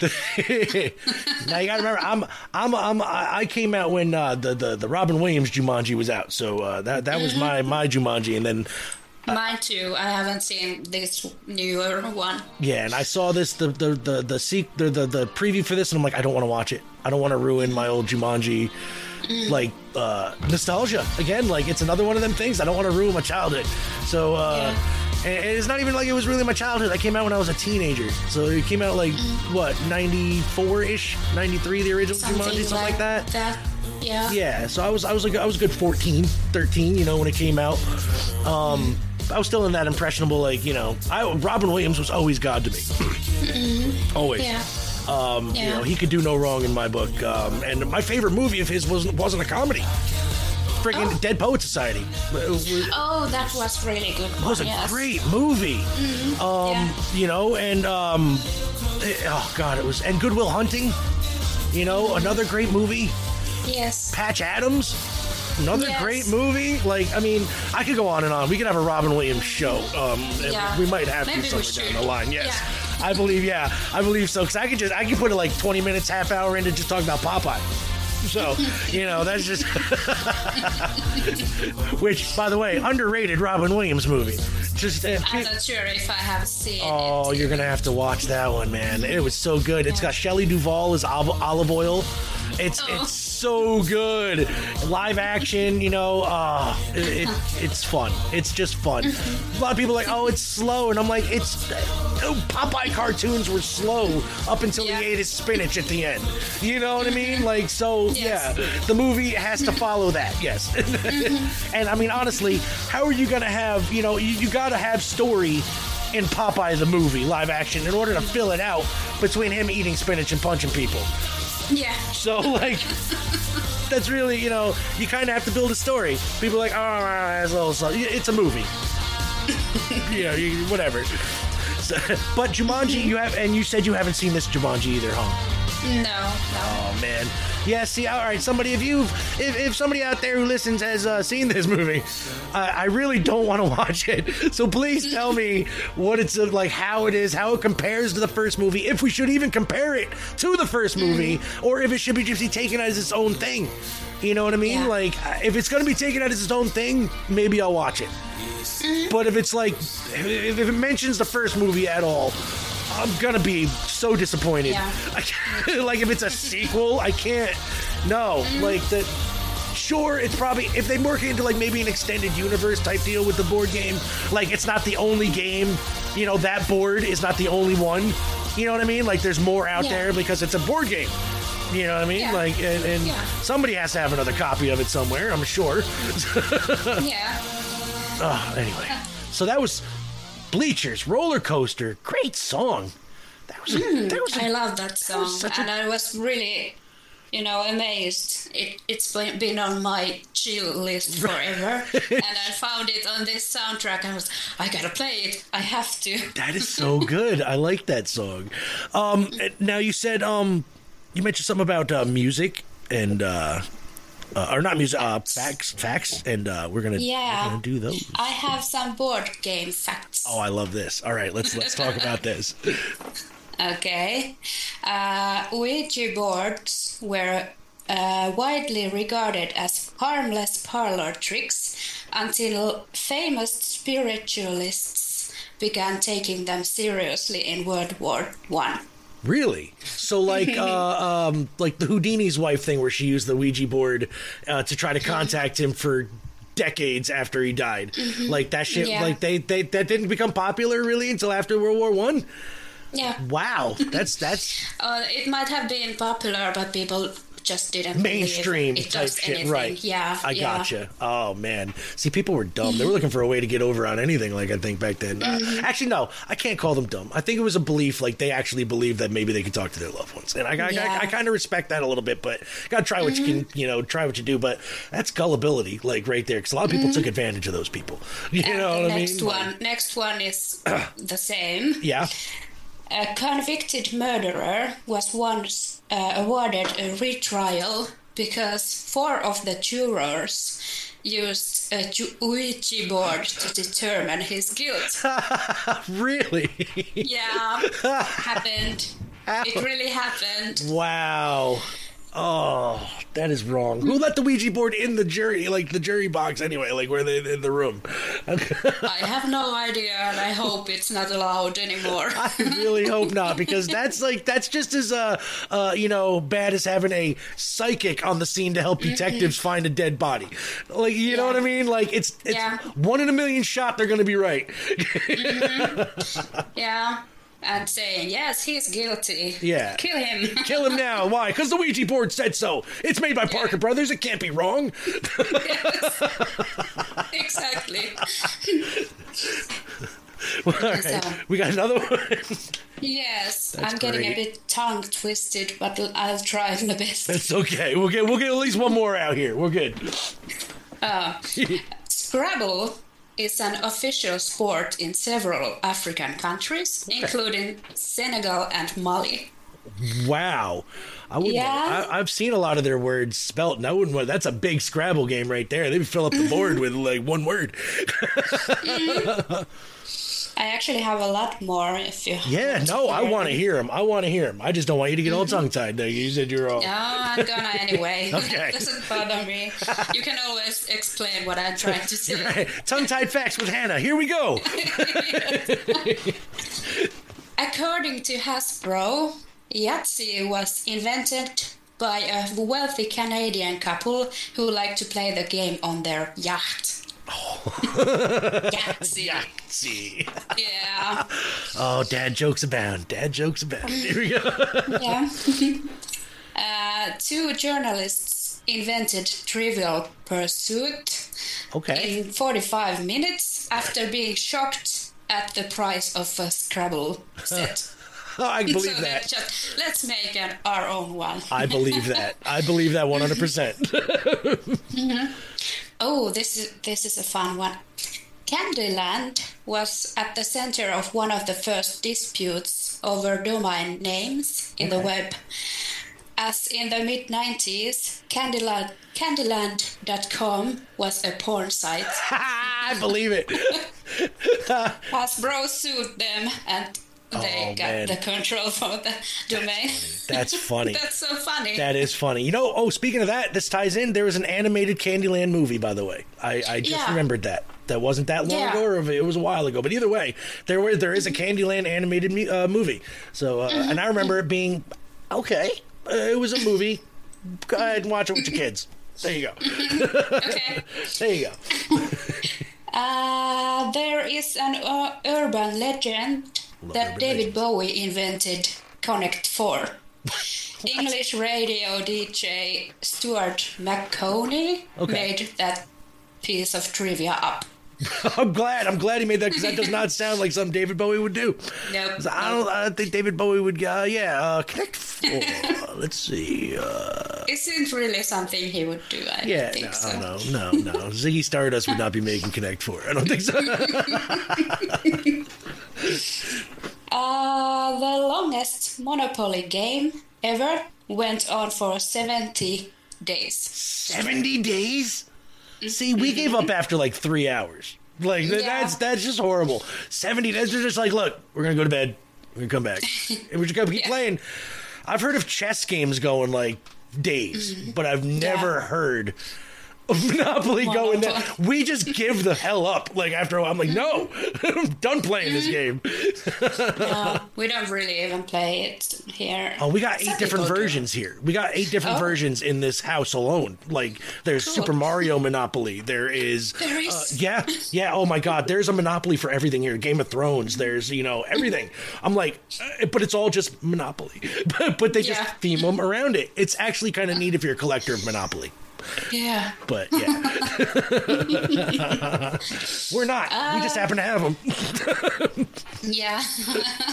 now you gotta remember, I'm, I'm, I'm, I came out when uh, the, the the Robin Williams Jumanji was out, so uh, that that was my my Jumanji, and then Mine too. I haven't seen this newer one. Yeah, and I saw this the the the the, seek, the, the the preview for this, and I'm like, I don't want to watch it. I don't want to ruin my old Jumanji, like uh, nostalgia again. Like it's another one of them things. I don't want to ruin my childhood. So, uh, and, and it's not even like it was really my childhood. I came out when I was a teenager, so it came out like what 94 ish, 93, the original Jumanji, something like that. That. Yeah. Yeah, so I was I was like I was a good 14, 13, you know, when it came out. Um I was still in that impressionable like, you know, I Robin Williams was always God to me. always. Yeah. Um, Yeah. you know, he could do no wrong in my book. Um, and my favorite movie of his wasn't wasn't a comedy. Freaking Oh. Dead Poet Society. It it Oh, that was really good. It was a yes. great movie. Um, Yeah. you know, and um it- oh god, it was and Goodwill Hunting. You know, another great movie. Yes. Patch Adams, another Yes. great movie. Like, I mean, I could go on and on. We could have a Robin Williams show. Um, Yeah. we might have Maybe to somewhere down the line. Yes, Yeah. I believe. Yeah, I believe so. Because I could just, I could put it like twenty minutes, half hour into just talking about Popeye. So, you know, that's just. Which, by the way, underrated Robin Williams movie. Just. Uh, I'm not sure if I have seen Oh, it. you're gonna have to watch that one, man. It was so good. It's got Shelley Duvall as Olive Oyl. It's Oh. it's so good. Live action, you know. Uh, it, it it's fun. It's just fun. Mm-hmm. A lot of people are like, oh, it's slow, and I'm like, it's oh, Popeye cartoons were slow up until Yeah. he ate his spinach at the end. You know what I mean? Mm-hmm. Like, so Yes. yeah, the movie has to follow that. Yes. Mm-hmm. and I mean, honestly, how are you gonna have? You know, you, you got to have story in Popeye the movie live action in order to fill it out between him eating spinach and punching people. Yeah. So like that's really, you know, you kind of have to build a story. People are like, oh, ah, it's a little slow. It's a movie. you know, you, whatever. So, but Jumanji, you have, and you said you haven't seen this Jumanji either, huh? No, no. Oh man. Yeah, see, all right, somebody, if you, if, if somebody out there who listens has uh, seen this movie, I, I really don't want to watch it. So please tell me what it's like, how it is, how it compares to the first movie, if we should even compare it to the first movie, or if it should be just taken as its own thing. You know what I mean? Yeah. Like, if it's going to be taken as its own thing, maybe I'll watch it. But if it's like, if it mentions the first movie at all, I'm gonna be so disappointed. Yeah. Like if it's a sequel, I can't. No, mm-hmm. like that. Sure, it's probably if they work it into like maybe an extended universe type deal with the board game. Like it's not the only game. You know that board is not the only one. You know what I mean? Like there's more out Yeah. there because it's a board game. You know what I mean? Yeah. Like and, and Yeah. somebody has to have another copy of it somewhere. I'm sure. Yeah. Oh, anyway, so that was Bleachers Roller Coaster. Great song. That was a, that was a I love that song, a- and I was really, you know, amazed. It it's been been on my chill list forever, and I found it on this soundtrack. I was, I gotta play it. I have to. That is so good. I like that song. Um, now you said um, you mentioned something about uh, music and uh, uh, or not music, uh, facts, facts, and uh, we're gonna Yeah. we're gonna do those. I have some board game facts. Oh, I love this. All right, let's let's talk about this. Okay. Uh, Ouija boards were uh, widely regarded as harmless parlor tricks until famous spiritualists began taking them seriously in World War One. Really? So like uh, um, like the Houdini's wife thing, where she used the Ouija board uh, to try to contact him for decades after he died. Like that shit. Yeah. Like they, they that didn't become popular really until after World War One. Yeah. Wow, that's that's Uh, it might have been popular, but people just didn't mainstream it type shit, anything. right? Yeah, I yeah. gotcha. Oh man, see, people were dumb. They were looking for a way to get over on anything. Like I think back then. Uh, Mm-hmm. actually, no, I can't call them dumb. I think it was a belief. Like they actually believed that maybe they could talk to their loved ones, and I, I, Yeah. Mm-hmm. I, I kind of respect that a little bit. But gotta try what you can, you know, try what you do. But that's gullibility, like right there, because a lot of people took advantage of those people. You Mm-hmm. And know what I mean? next one, next one is the same. Yeah. A convicted murderer was once uh, awarded a retrial because four of the jurors used a Ju- Ouija board to determine his guilt. Really? yeah, happened. It really happened. wow. Oh, that is wrong. Who let the Ouija board in the jury, like the jury box anyway, like where they in the room? I have no idea, and I hope it's not allowed anymore. I really hope not, because that's like that's just as uh, uh you know bad as having a psychic on the scene to help detectives find a dead body. Like you know what I mean? Like it's it's Yeah. one in a million shot they're gonna be right. yeah, and saying yes, he's guilty. Yeah. kill him. Kill him now. Why? Because the Ouija board said so. It's made by Parker Brothers. It can't be wrong. exactly. All right, So- we got another one. Yes, That's I'm getting great. a bit tongue twisted, but I'll try my best. It's okay. We'll get we'll get at least one more out here. We're good. Uh, Scrabble is an official sport in several African countries, including Senegal and Mali. Wow. I wouldn't. Yeah. I, I've seen a lot of their words spelt, and I wouldn't. want- That's a big Scrabble game right there. They would fill up the board with like one word. Mm-hmm. I actually have a lot more if you. Yeah. No, I want to hear them. I want to hear them. I just don't want you to get all tongue tied. Though You said you're all. No, I'm gonna anyway. Okay. it doesn't bother me. You can always explain what I'm trying to say. Tongue tied facts with Hanna. Here we go. According to Hasbro, Yahtzee was invented by a wealthy Canadian couple who like to play the game on their yacht. Yahtzee. See. Yeah. Oh, dad jokes abound. Dad jokes abound. Here we go. Yeah. uh, two journalists invented Trivial Pursuit Okay. in 45 minutes after being shocked at the price of a Scrabble set. Oh, I believe so that. just let's make an, our own one. I believe that. I believe that 100%. Oh, this is this is a fun one. Candyland was at the center of one of the first disputes over domain names in the web. As in the mid 90s, Candyland, Candyland.com was a porn site. I believe it. Hasbro sued them and they Oh, got man. the control for the domain. That's funny. That's so funny. That is funny. You know, oh, speaking of that, this ties in. There was an animated Candyland movie, by the way. I, I just Yeah. remembered that. That wasn't that long Yeah. ago, or it was a while ago. But either way, there were there is a Candyland animated uh, movie. So, uh, and I remember it being okay. Uh, it was a movie. Go ahead and watch it with your kids. There you go. okay. There you go. Uh, there is an uh, urban legend that David. Bowie invented Connect 4. English radio DJ Stuart Maconie Okay. made that piece of trivia up. I'm glad. I'm glad he made that because that does not sound like something David Bowie would do. Nope. So I don't. I don't think David Bowie would. Uh, yeah. Uh, Connect Four. Let's see. Uh, Isn't really something he would do, I Yeah, think no, so. no, no, no. Ziggy Stardust would not be making Connect Four. I don't think so. Uh, the longest Monopoly game ever went on for 70 days. Seventy days. See, we gave up after like three hours. Like Yeah. that's that's just horrible. Seventy. That's just like, look, we're gonna go to bed. We're gonna come back, and we're just gonna keep Yeah. playing. I've heard of chess games going like days, mm-hmm. but I've never Yeah. heard of Monopoly going. Monopoly. We just give the hell up. Like after a while, I'm like, no, I'm done playing this game. No, we don't really even play it here. Oh, we got eight Some different do. versions here. We got eight different Oh. versions in this house alone. Like there's Cool. Super Mario Monopoly. There is, There is? uh, yeah, yeah. Oh my God, there's a Monopoly for everything here. Game of Thrones. There's you know everything. I'm like, uh, but it's all just Monopoly. but, but they just Yeah. theme them around it. It's actually kind of neat if you're a collector of Monopoly. Yeah. But yeah, we're not. we Uh, just happen to have them. Yeah.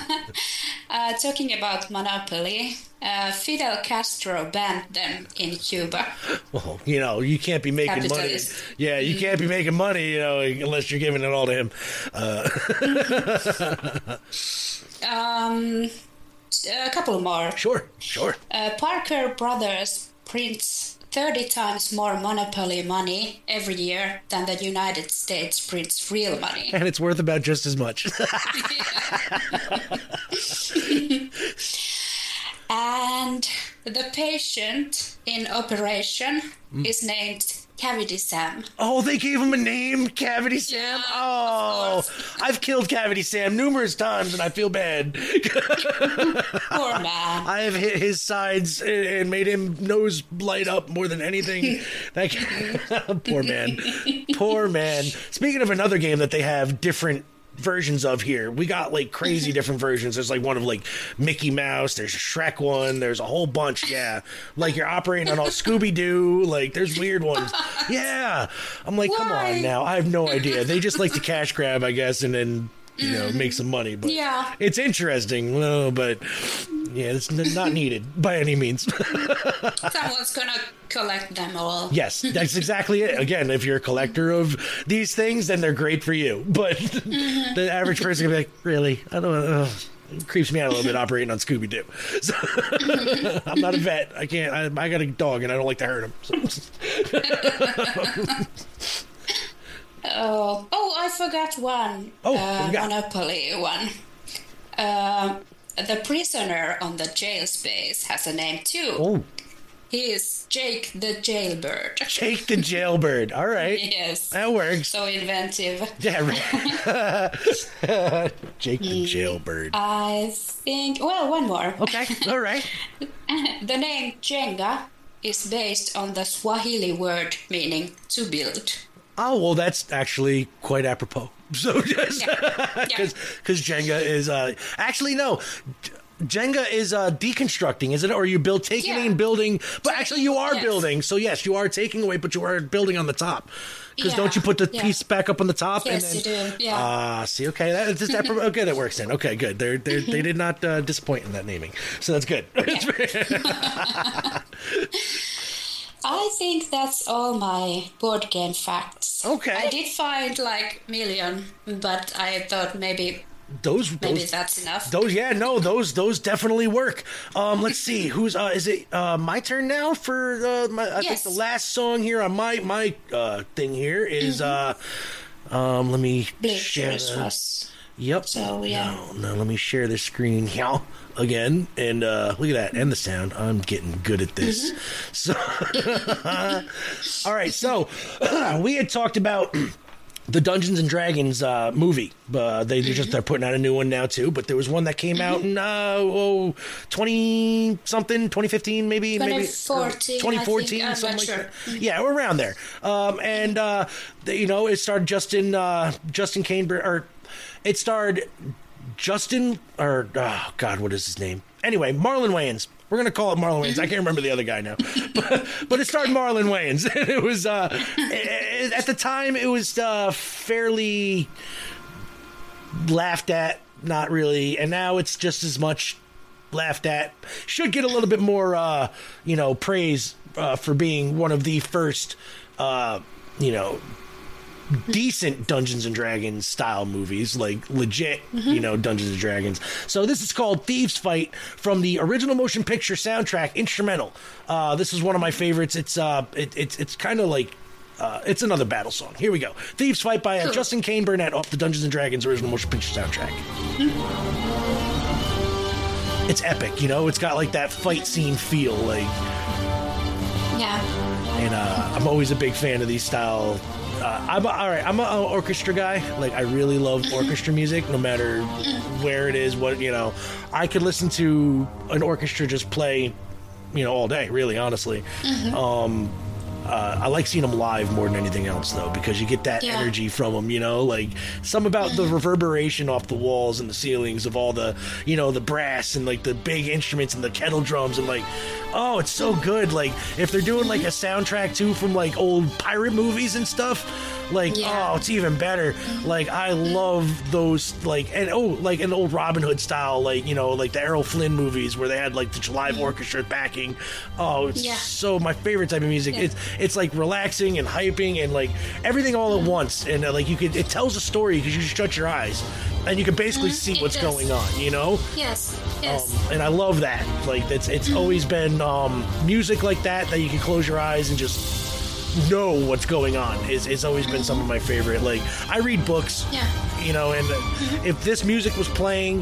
uh, talking about Monopoly, uh, Fidel Castro banned them in Cuba. Well, you know, you can't be making money. Yeah, you can't be making money, you know, unless you're giving it all to him. Uh, Um, a couple more. sure, sure. Uh, Parker Brothers prints 30 times more Monopoly money every year than the United States prints real money. And it's worth about just as much. And the patient in operation Mm. is named Cavity Sam. oh, they gave him a name, Cavity Sam. Yeah, oh. I've killed Cavity Sam numerous times, and I feel bad. Poor man. I have hit his sides and- made him nose light up more than anything. that poor man, poor man. Speaking of another game that they have different versions of here, we got like crazy mm-hmm. different versions. There's like one of like Mickey Mouse. There's a Shrek one. There's a whole bunch. Yeah, like you're operating on all Scooby Doo. Like there's weird ones. Yeah, I'm like, come on now. I have no idea. They just like to cash grab, I guess, and then. You know, make mm-hmm. some money, but Yeah. it's interesting. No, but yeah, it's not needed by any means. Someone's gonna collect them all. yes, that's exactly it. Again, if you're a collector of these things, then they're great for you. But the average person can be like, really? I don't know. It creeps me out a little bit operating on Scooby Doo. So, I'm not a vet. I can't. I, I got a dog and I don't like to hurt him. So, Oh, oh, I forgot one. Oh, uh? Monopoly one. Uh, the prisoner on the jail space has a name too. oh, He is Jake the Jailbird. Jake the Jailbird. All right. Yes. That works. So inventive. Yeah, right. Jake the Jailbird. I think. Well, one more. Okay. All right. The name Jenga is based on the Swahili word meaning to build. Oh well, that's actually quite apropos. So just Yeah. because Jenga is uh, actually no. Jenga is uh, deconstructing, is it? Or you build taking Yeah. and building, but actually you are yes. building. So yes, you are taking away, but you are building on the top. Because Yeah, don't you put the yeah. piece back up on the top? Yes, and then, you do. Yeah. Ah, see, okay, that, just that, okay, that works then. Okay, good. They're, they're they did not uh, disappoint in that naming, so that's good. I think that's all my board game facts. Okay. I did find like million, but I thought maybe Those maybe those that's enough. those yeah no those those definitely work. Um, let's see who's uh is it uh my turn now for uh my I think the last song here on my my uh thing here is, uh um let me Blue share. Yep. So, yeah. No, no, let me share the screen here again. And uh, look at that. And the sound. I'm getting good at this. So, all right. So, we had talked about. The Dungeons and Dragons uh, movie. Uh, they they're just they're putting out a new one now too. But there was one that came out in uh, oh, 20 something, 2015 maybe, maybe 2014, I 2014, something like sure. that. Yeah, we're around there. Um, and uh, the, you know, it started Justin uh, Justin Kane or it starred Justin or oh God, what is his name? Anyway, Marlon Wayans. We're gonna call it Marlon Wayans. I can't remember the other guy now, but, but it starred Marlon Wayans. It was uh, it- at the time it was uh, fairly laughed at, not really, and now it's just as much laughed at. Should get a little bit more, uh, you know, praise uh, for being one of the first, uh, you know, decent Dungeons and Dragons style movies, like legit, you know, Dungeons and Dragons. So this is called Thieves Fight from the original motion picture soundtrack instrumental. Uh, this is one of my favorites. It's uh, it, it's it's kind of like. Uh, it's another battle song. Here we go. Thieves Fight by uh, Cool. Justin Caine Burnett off the Dungeons and Dragons original motion picture soundtrack. It's epic, you know. It's got like that fight scene feel, like Yeah. and uh, I'm always a big fan of these style. Uh, I'm a, all right. I'm an orchestra guy. Like I really love orchestra music, no matter where it is. What you know, I could listen to an orchestra just play, you know, all day. Really, honestly. Um, uh, I like seeing them live more than anything else, though, because you get that Yeah. energy from them. You know, like some about the reverberation off the walls and the ceilings of all the, you know, the brass and like the big instruments and the kettle drums and like, oh, it's so good. Like if they're doing like a soundtrack too from like old pirate movies and stuff, like Yeah. oh, it's even better. Like I love those like and oh, like an old Robin Hood style, like you know, like the Errol Flynn movies where they had like the live orchestra backing. Oh, it's Yeah. so my favorite type of music. Yeah. It's it's like relaxing and hyping and like everything all at once. And uh, like you could, it tells a story because you just shut your eyes and you can basically see it what's does. going on. You know. Yes. Yes. Um, and I love that. Like that's it's always been um, music like that that you can close your eyes and just know what's going on. Is it's always been some of my favorite. Like I read books, Yeah. you know, and uh, if this music was playing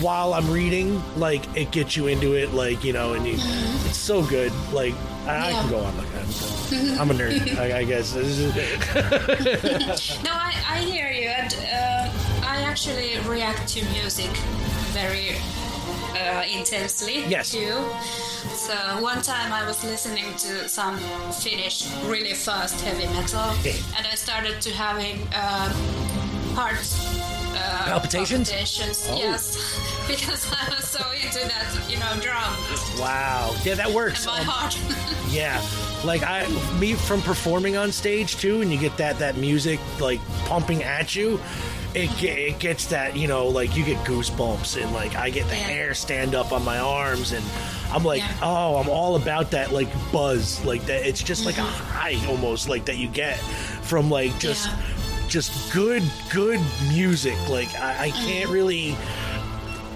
while I'm reading, like it gets you into it, like you know, and you, it's so good. Like I, I can go on like that. I'm a nerd, I, I guess. No, I, I hear you, and uh, I actually react to music very uh, intensely Yes. too. So one time I was listening to some Finnish really fast heavy metal, and I started to having uh, heart uh, Palpitations? palpitations, Oh. Yes, because I was so into that, you know, drum wow, yeah, that works. in my Um, heart. Yeah, like I, me from performing on stage too, and you get that that music like pumping at you. It, it gets that you know like you get goosebumps and like I get the Yeah. hair stand up on my arms and I'm like Yeah. oh I'm all about that like buzz like that it's just like a Mm-hmm. high almost like that you get from like just Yeah. Just good good music like I, I can't really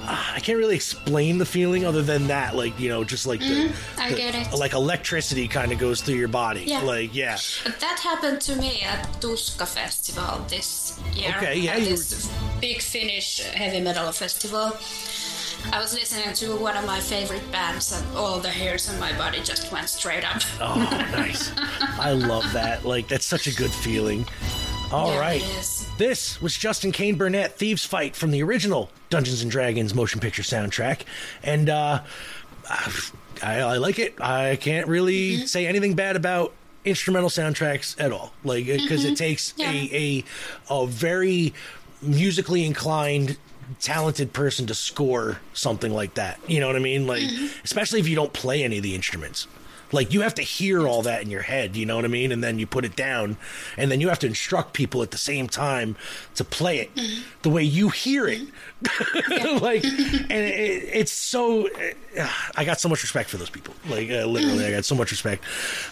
I can't really explain the feeling other than that like you know just like the. Mm-hmm. I the- get it. like electricity kind of goes through your body. Yeah. Like, yeah. That happened to me at Tuska Festival this year. Okay, yeah, At this big Finnish heavy metal festival. I was listening to one of my favorite bands, and all the hairs on my body just went straight up. Oh, nice. I love that. Like, that's such a good feeling. All right. This was Justin Caine Burnett, Thieves Fight from the original Dungeons and Dragons motion picture soundtrack. And, uh, I, I like it. I can't really Mm-hmm. say anything bad about instrumental soundtracks at all. Like, because it takes Mm-hmm. Yeah. a, a, a very musically inclined talented person to score something like that. You know what I mean? Like, Mm-hmm. especially if you don't play any of the instruments. Like you have to hear all that in your head, you know what I mean? And then you put it down, and then you have to instruct people at the same time to play it the way you hear it. like, and it, it's so. Uh, I got so much respect for those people. Like, uh, literally, I got so much respect.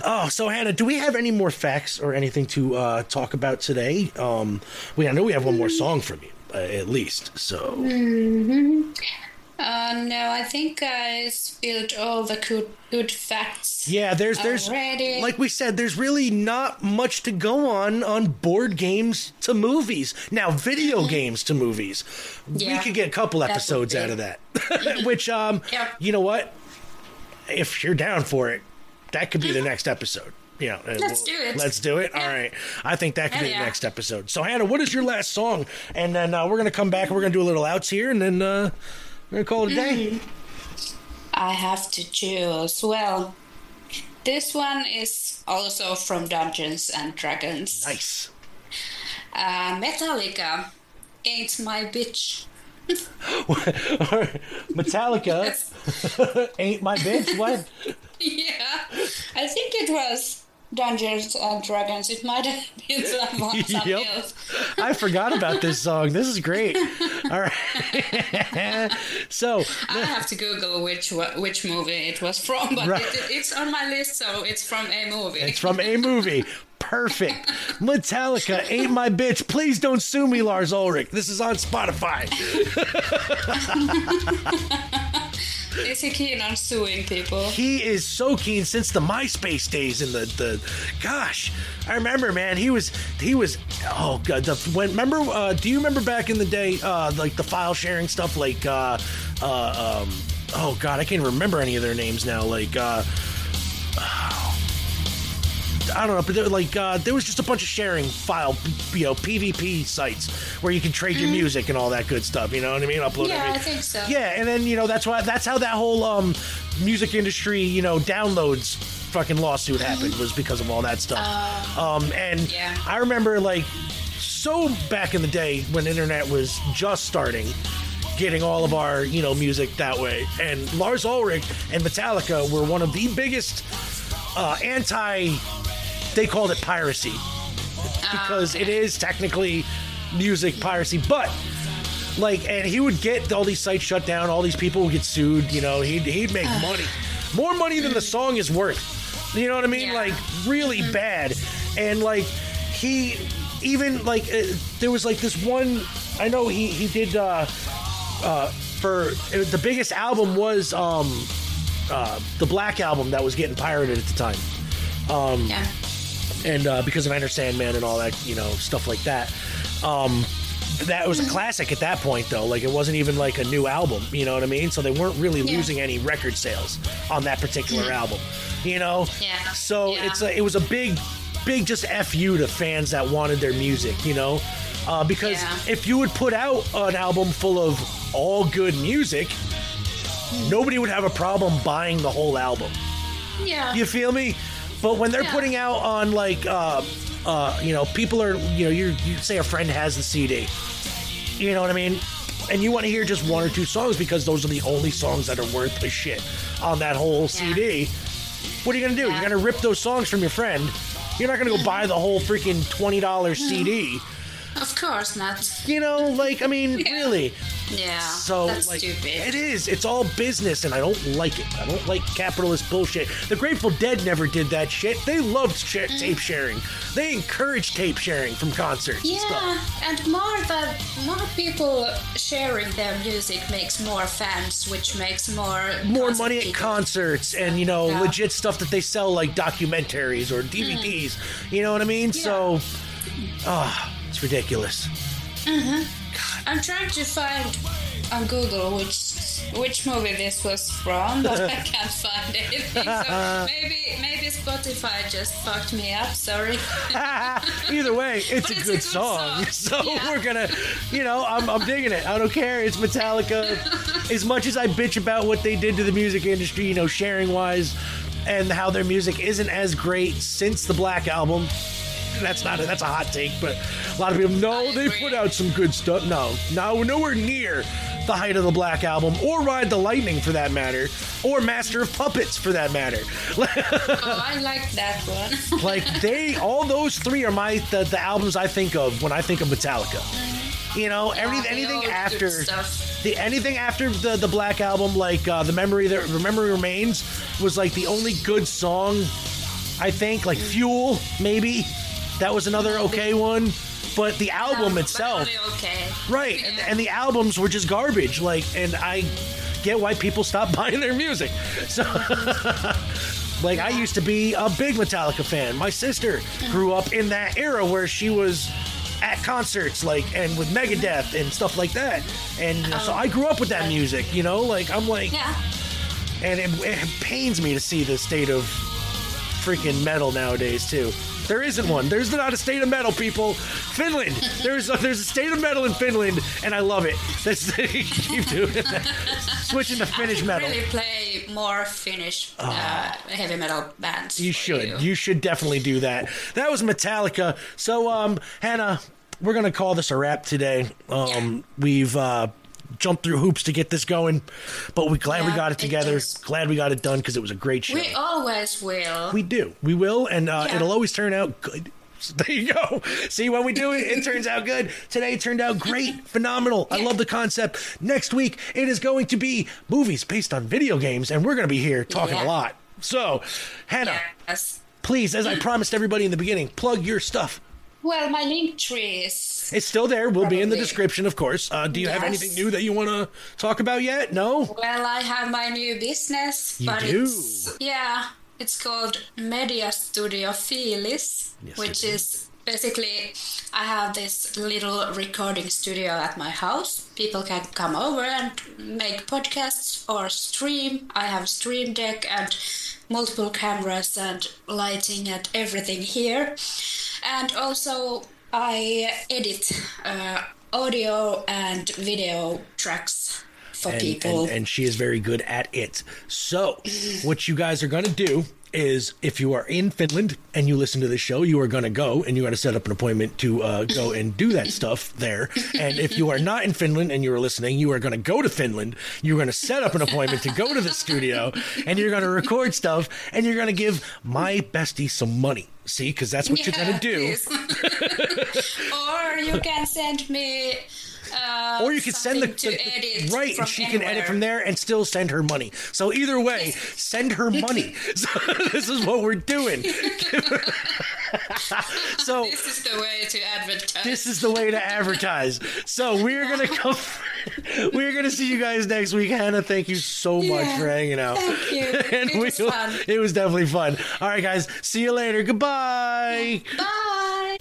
Oh, so Hanna, do we have any more facts or anything to uh, talk about today? Um, we I know we have one more song from you, uh, at least. So. Uh, no, I think I spilled all the good, good facts. Yeah, there's there's Already. like we said, there's really not much to go on on board games to movies. Now, video games to movies, we could get a couple episodes out of that. Which, um, Yeah. you know what? If you're down for it, that could be the next episode. Yeah, uh, Let's do it. Let's do it. All Yeah. right, I think that could Hell be the yeah. next episode. So, Hanna, what is your last song? And then uh, we're gonna come back. and We're gonna do a little outs here, and then uh, we're call it a day. I have to choose. Well, this one is also from Dungeons and Dragons. Nice. Uh, Metallica, Ain't My Bitch. Metallica ain't my bitch. What? yeah, I think it was Dungeons and Dragons. It might have been someone, Yep. else. I forgot about this song. This is great. All right. so, I have to Google which which movie it was from, but Right. it, it's on my list, so it's from a movie. it's from a movie. Perfect. Metallica ain't my bitch. Please don't sue me, Lars Ulrich. This is on Spotify. Is he keen on suing people? He is so keen since the MySpace days and the the gosh. I remember, man. He was he was oh god. The, when remember? Uh, do you remember back in the day, uh, like the file sharing stuff, like uh, uh, um, oh god, I can't remember any of their names now. Like uh, I don't know, but there, like uh, there was just a bunch of sharing file, you know, PvP sites where you can trade your music and all that good stuff. You know what I mean? Upload. Mm-hmm. Yeah, every- I think so. Yeah, and then you know that's why that's how that whole um, music industry, you know, downloads fucking lawsuit happened was because of all that stuff. um, and Mm-hmm. yeah. I remember like so back in the day when internet was just starting getting all of our you know music that way and lars ulrich and metallica were one of the biggest uh, anti they called it piracy. Because it is technically music piracy but like and he would get all these sites shut down all these people would get sued you know he'd, he'd make money. More money than the song is worth. You know what i mean? Yeah. like really bad. And like he even like uh, there was like this one i know he he did uh uh for uh, the biggest album was um uh the black album that was getting pirated at the time. Um, Yeah. And uh, because of Enter Sandman and all that, you know, stuff like that. Um, that was a classic at that point, though. Like it wasn't even like a new album, you know what I mean? So they weren't really Yeah. losing any record sales on that particular album, you know. Yeah. So Yeah. it's a, it was a big, big just fu to fans that wanted their music, you know. Uh, because Yeah. if you would put out an album full of all good music, nobody would have a problem buying the whole album. Yeah. You feel me? But when they're Yeah. putting out on like, uh, uh, you know, people are, you know, you you say a friend has the CD, you know what I mean, and you want to hear just one or two songs because those are the only songs that are worth a shit on that whole CD. What are you gonna do? Yeah. You're gonna rip those songs from your friend. You're not gonna go buy the whole freaking twenty dollars CD. Of course not. You know, like I mean, really. Yeah. So that's like stupid. it is. It's all business, and I don't like it. I don't like capitalist bullshit. The Grateful Dead never did that shit. They loved sh- tape sharing. They encouraged tape sharing from concerts. and Yeah, stuff. and more that more people sharing their music makes more fans, which makes more More money at tickets. concerts and you know Yeah. legit stuff that they sell like documentaries or DVDs. You know what I mean? So, ah, it's ridiculous. Mm-hmm. I'm trying to find on Google which which movie this was from, but I can't find anything. So maybe maybe Spotify just fucked me up. Sorry. Either way, it's a it's good a good song. song. So Yeah. we're gonna, you know, I'm, I'm digging it. I don't care. It's Metallica. as much as I bitch about what they did to the music industry, you know, sharing wise, and how their music isn't as great since the Black Album. That's not a, that's a hot take, but a lot of people know they put out some good stuff. No, no, we're nowhere near the Height of the Black album, or Ride the Lightning for that matter, or Master of Puppets for that matter. oh, I like that one. like they, all those three are my the, the albums I think of when I think of Metallica. You know, every, anything after the anything after the the Black album, like uh, the memory that the memory remains, was like the only good song. I think like Fuel, maybe that was another okay one. But the album But itself, okay. right? And, Yeah. and the albums were just garbage. Like, and I get why people stop buying their music. So. Like I used to be a big Metallica fan. My sister grew up in that era where she was at concerts, like and with Megadeth and stuff like that. And so I grew up with that music. You know, like I'm like, Yeah. and it, it pains me to see the state of freaking metal nowadays too. There isn't one. There's not a state of metal, people. Finland. There's a, there's a state of metal in Finland, and I love it. That's, keep doing that. Switching to Finnish metal. really play more Finnish uh, heavy metal bands. You should. You should definitely do that. That was Metallica. So, um, Hanna, we're gonna call this a wrap today. Um, we've uh, jumped through hoops to get this going, but we're glad we got it it together. does. glad we got it done because it was a great show. We always will. We do. We will, and uh, Yeah. it'll always turn out good. So there you go. See, when we do it, it turns out good. Today it turned out great, phenomenal. I love the concept. Next week, it is going to be movies based on video games, and we're going to be here talking a lot. So, Hanna, yes. please, as I promised everybody in the beginning, plug your stuff. Well, my link tree is. It's still there. We'll be in the description, of course. Uh, do you have anything new that you want to talk about yet? No. Well, I have my new business. You but do? It's, yeah, it's called Media Studio Fiilis, Yes, which is basically I have this little recording studio at my house. People can come over and make podcasts or stream. I have Stream Deck and multiple cameras and lighting and everything here. And also, I edit uh, audio and video tracks for and, people. and, and she is very good at it. So, what you guys are going to do is if you are in Finland and you listen to this show, you are going to go and you got to set up an appointment to uh, go and do that stuff there. And if you are not in Finland and you are listening, you are going to go to Finland. You're going to set up an appointment to go to the studio and you're going to record stuff and you're going to give my bestie some money. See, because that's what you're going to do. or you can send me. Or you can send the, the- right, and she can edit from there and still send her money. So either way, send her money. So this is what we're doing. so This is the way to advertise. this is the way to advertise. So we're gonna come. We're gonna see you guys next week. Hanna, thank you so much Yeah, for hanging out. thank you. It was fun. It was definitely fun. All right, guys. See you later. Goodbye. Bye.